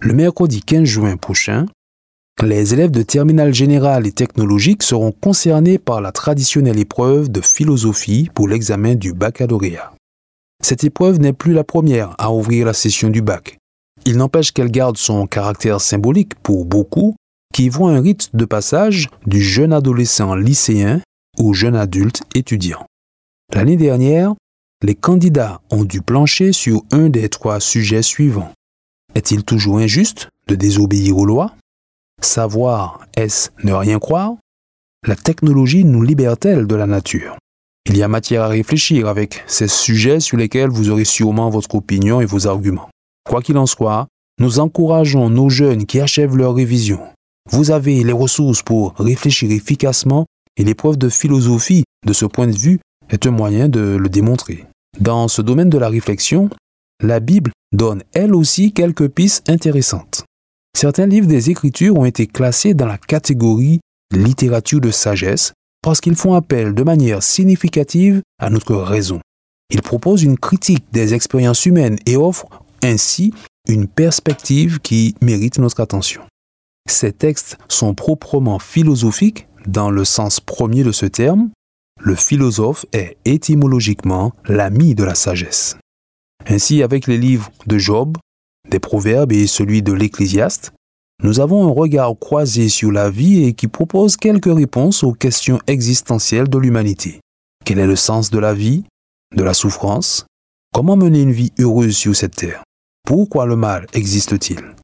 Le mercredi 15 juin prochain, les élèves de terminale générale et technologique seront concernés par la traditionnelle épreuve de philosophie pour l'examen du baccalauréat. Cette épreuve n'est plus la première à ouvrir la session du bac. Il n'empêche qu'elle garde son caractère symbolique pour beaucoup qui voit un rite de passage du jeune adolescent lycéen au jeune adulte étudiant. L'année dernière, les candidats ont dû plancher sur un des trois sujets suivants. Est-il toujours injuste de désobéir aux lois? Savoir, est-ce ne rien croire? La technologie nous libère-t-elle de la nature? Il y a matière à réfléchir avec ces sujets sur lesquels vous aurez sûrement votre opinion et vos arguments. Quoi qu'il en soit, nous encourageons nos jeunes qui achèvent leur révision vous avez les ressources pour réfléchir efficacement et l'épreuve de philosophie, de ce point de vue, est un moyen de le démontrer. Dans ce domaine de la réflexion, la Bible donne elle aussi quelques pistes intéressantes. Certains livres des Écritures ont été classés dans la catégorie littérature de sagesse parce qu'ils font appel de manière significative à notre raison. Ils proposent une critique des expériences humaines et offrent ainsi une perspective qui mérite notre attention. Ces textes sont proprement philosophiques dans le sens premier de ce terme. Le philosophe est étymologiquement l'ami de la sagesse. Ainsi, avec les livres de Job, des Proverbes et celui de l'Ecclésiaste, nous avons un regard croisé sur la vie et qui propose quelques réponses aux questions existentielles de l'humanité. Quel est le sens de la vie, de la souffrance? Comment mener une vie heureuse sur cette terre? Pourquoi le mal existe-t-il?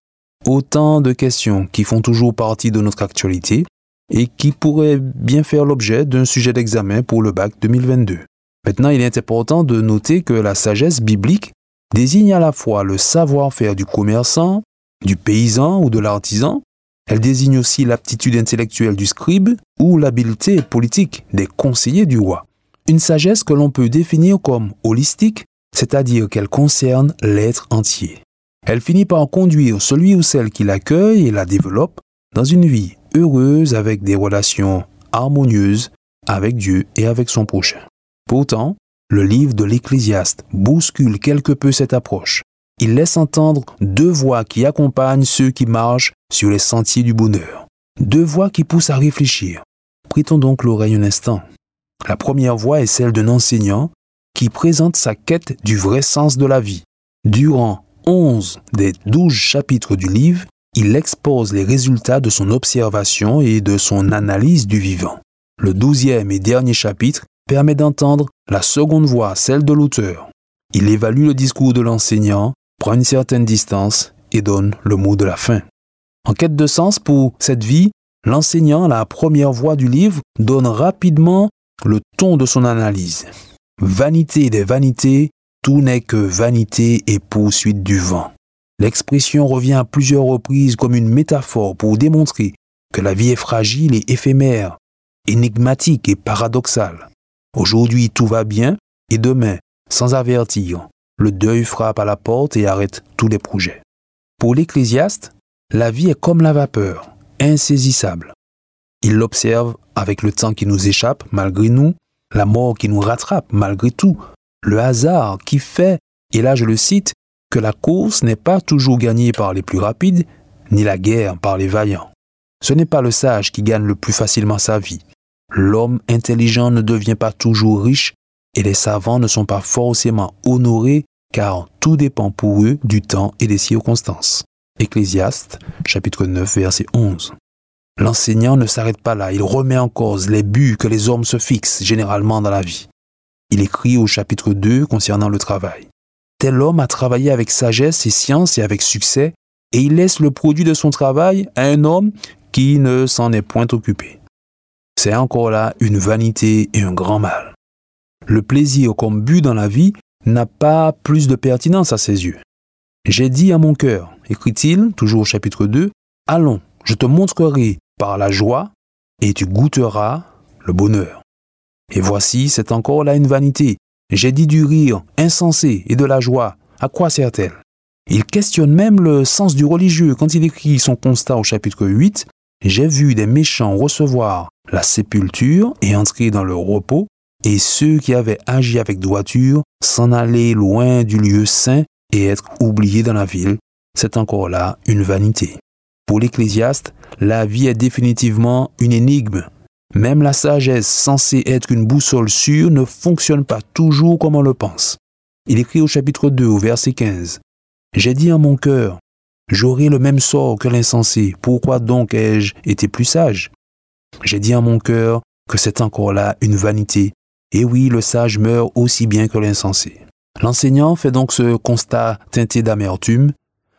Autant de questions qui font toujours partie de notre actualité et qui pourraient bien faire l'objet d'un sujet d'examen pour le bac 2022. Maintenant, il est important de noter que la sagesse biblique désigne à la fois le savoir-faire du commerçant, du paysan ou de l'artisan, elle désigne aussi l'aptitude intellectuelle du scribe ou l'habileté politique des conseillers du roi. Une sagesse que l'on peut définir comme holistique, c'est-à-dire qu'elle concerne l'être entier. Elle finit par conduire celui ou celle qui l'accueille et la développe dans une vie heureuse avec des relations harmonieuses avec Dieu et avec son prochain. Pourtant, le livre de l'Ecclésiaste bouscule quelque peu cette approche. Il laisse entendre deux voix qui accompagnent ceux qui marchent sur les sentiers du bonheur. Deux voix qui poussent à réfléchir. Prêtons donc l'oreille un instant. La première voix est celle d'un enseignant qui présente sa quête du vrai sens de la vie. Durant 11 des 12 chapitres du livre, il expose les résultats de son observation et de son analyse du vivant. Le douzième et dernier chapitre permet d'entendre la seconde voix, celle de l'auteur. Il évalue le discours de l'enseignant, prend une certaine distance et donne le mot de la fin. En quête de sens pour cette vie, l'enseignant, la première voix du livre, donne rapidement le ton de son analyse. Vanité des vanités, tout n'est que vanité et poursuite du vent. L'expression revient à plusieurs reprises comme une métaphore pour démontrer que la vie est fragile et éphémère, énigmatique et paradoxale. Aujourd'hui tout va bien et demain, sans avertir, le deuil frappe à la porte et arrête tous les projets. Pour l'Ecclésiaste, la vie est comme la vapeur, insaisissable. Il l'observe avec le temps qui nous échappe malgré nous, la mort qui nous rattrape malgré tout, le hasard qui fait, et là je le cite, que la course n'est pas toujours gagnée par les plus rapides, ni la guerre par les vaillants. Ce n'est pas le sage qui gagne le plus facilement sa vie. L'homme intelligent ne devient pas toujours riche et les savants ne sont pas forcément honorés car tout dépend pour eux du temps et des circonstances. Ecclésiaste chapitre 9 verset 11. L'enseignant ne s'arrête pas là, il remet en cause les buts que les hommes se fixent généralement dans la vie. Il écrit au chapitre 2 concernant le travail. Tel homme a travaillé avec sagesse et science et avec succès, et il laisse le produit de son travail à un homme qui ne s'en est point occupé. C'est encore là une vanité et un grand mal. Le plaisir comme but dans la vie n'a pas plus de pertinence à ses yeux. J'ai dit à mon cœur, écrit-il, toujours au chapitre 2, Allons, je te montrerai par la joie, et tu goûteras le bonheur. Et voici, c'est encore là une vanité. J'ai dit du rire insensé et de la joie. À quoi sert-elle? Il questionne même le sens du religieux quand il écrit son constat au chapitre 8. J'ai vu des méchants recevoir la sépulture et entrer dans le repos, et ceux qui avaient agi avec droiture s'en aller loin du lieu saint et être oubliés dans la ville. C'est encore là une vanité. Pour l'Ecclésiaste, la vie est définitivement une énigme. Même la sagesse censée être une boussole sûre ne fonctionne pas toujours comme on le pense. Il écrit au chapitre 2 au verset 15. J'ai dit en mon cœur, j'aurai le même sort que l'insensé, pourquoi donc ai-je été plus sage? J'ai dit en mon cœur que c'est encore là une vanité, et oui, le sage meurt aussi bien que l'insensé. L'enseignant fait donc ce constat teinté d'amertume.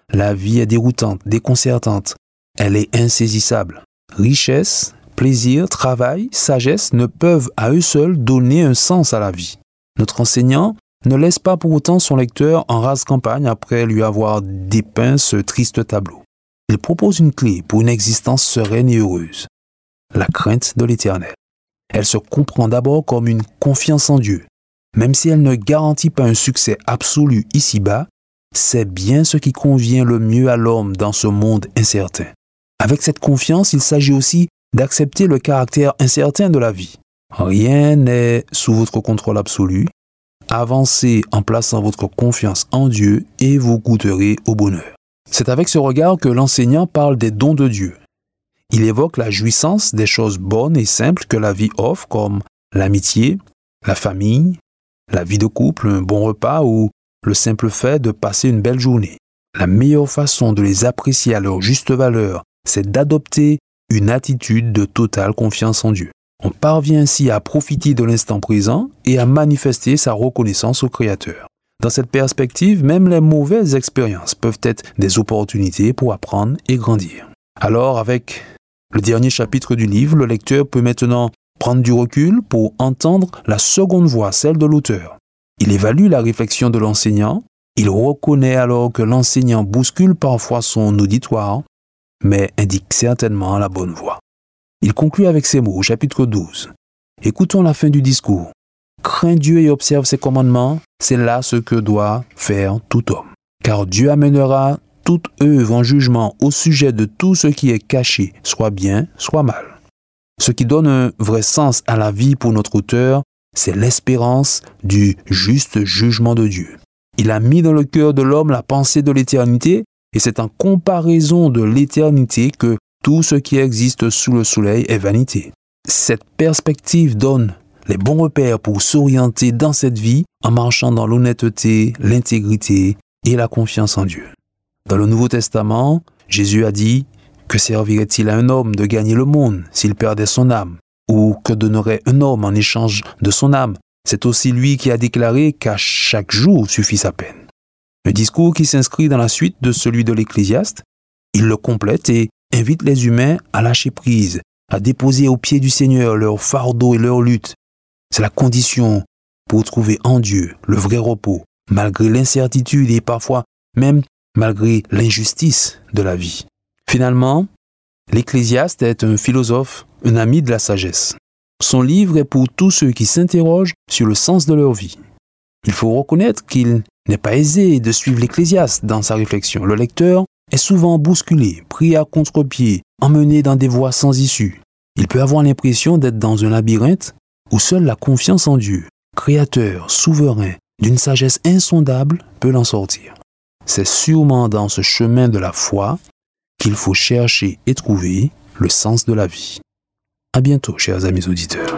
La vie est déroutante, déconcertante, elle est insaisissable. Richesse, plaisir, travail, sagesse ne peuvent à eux seuls donner un sens à la vie. Notre enseignant ne laisse pas pour autant son lecteur en rase campagne après lui avoir dépeint ce triste tableau. Il propose une clé pour une existence sereine et heureuse. La crainte de l'éternel. Elle se comprend d'abord comme une confiance en Dieu. Même si elle ne garantit pas un succès absolu ici-bas, c'est bien ce qui convient le mieux à l'homme dans ce monde incertain. Avec cette confiance, il s'agit aussi d'accepter le caractère incertain de la vie. Rien n'est sous votre contrôle absolu. Avancez en plaçant votre confiance en Dieu et vous goûterez au bonheur. C'est avec ce regard que l'enseignant parle des dons de Dieu. Il évoque la jouissance des choses bonnes et simples que la vie offre comme l'amitié, la famille, la vie de couple, un bon repas ou le simple fait de passer une belle journée. La meilleure façon de les apprécier à leur juste valeur c'est d'adopter une attitude de totale confiance en Dieu. On parvient ainsi à profiter de l'instant présent et à manifester sa reconnaissance au Créateur. Dans cette perspective, même les mauvaises expériences peuvent être des opportunités pour apprendre et grandir. Alors, avec le dernier chapitre du livre, le lecteur peut maintenant prendre du recul pour entendre la seconde voix, celle de l'auteur. Il évalue la réflexion de l'enseignant, il reconnaît alors que l'enseignant bouscule parfois son auditoire mais indique certainement la bonne voie. Il conclut avec ces mots chapitre 12. Écoutons la fin du discours. Crains Dieu et observe ses commandements, c'est là ce que doit faire tout homme. Car Dieu amènera toute œuvre en jugement au sujet de tout ce qui est caché, soit bien, soit mal. Ce qui donne un vrai sens à la vie pour notre auteur, c'est l'espérance du juste jugement de Dieu. Il a mis dans le cœur de l'homme la pensée de l'éternité et c'est en comparaison de l'éternité que tout ce qui existe sous le soleil est vanité. Cette perspective donne les bons repères pour s'orienter dans cette vie en marchant dans l'honnêteté, l'intégrité et la confiance en Dieu. Dans le Nouveau Testament, Jésus a dit Que servirait-il à un homme de gagner le monde s'il perdait son âme? Ou que donnerait un homme en échange de son âme? C'est aussi lui qui a déclaré qu'à chaque jour suffit sa peine. Un discours qui s'inscrit dans la suite de celui de l'Ecclésiaste. Il le complète et invite les humains à lâcher prise, à déposer aux pieds du Seigneur leur fardeau et leur lutte. C'est la condition pour trouver en Dieu le vrai repos, malgré l'incertitude et parfois même malgré l'injustice de la vie. Finalement, l'Ecclésiaste est un philosophe, un ami de la sagesse. Son livre est pour tous ceux qui s'interrogent sur le sens de leur vie. Il faut reconnaître qu'il n'est pas aisé de suivre l'Ecclésiaste dans sa réflexion. Le lecteur est souvent bousculé, pris à contre-pied, emmené dans des voies sans issue. Il peut avoir l'impression d'être dans un labyrinthe où seule la confiance en Dieu, créateur, souverain, d'une sagesse insondable, peut l'en sortir. C'est sûrement dans ce chemin de la foi qu'il faut chercher et trouver le sens de la vie. À bientôt, chers amis auditeurs.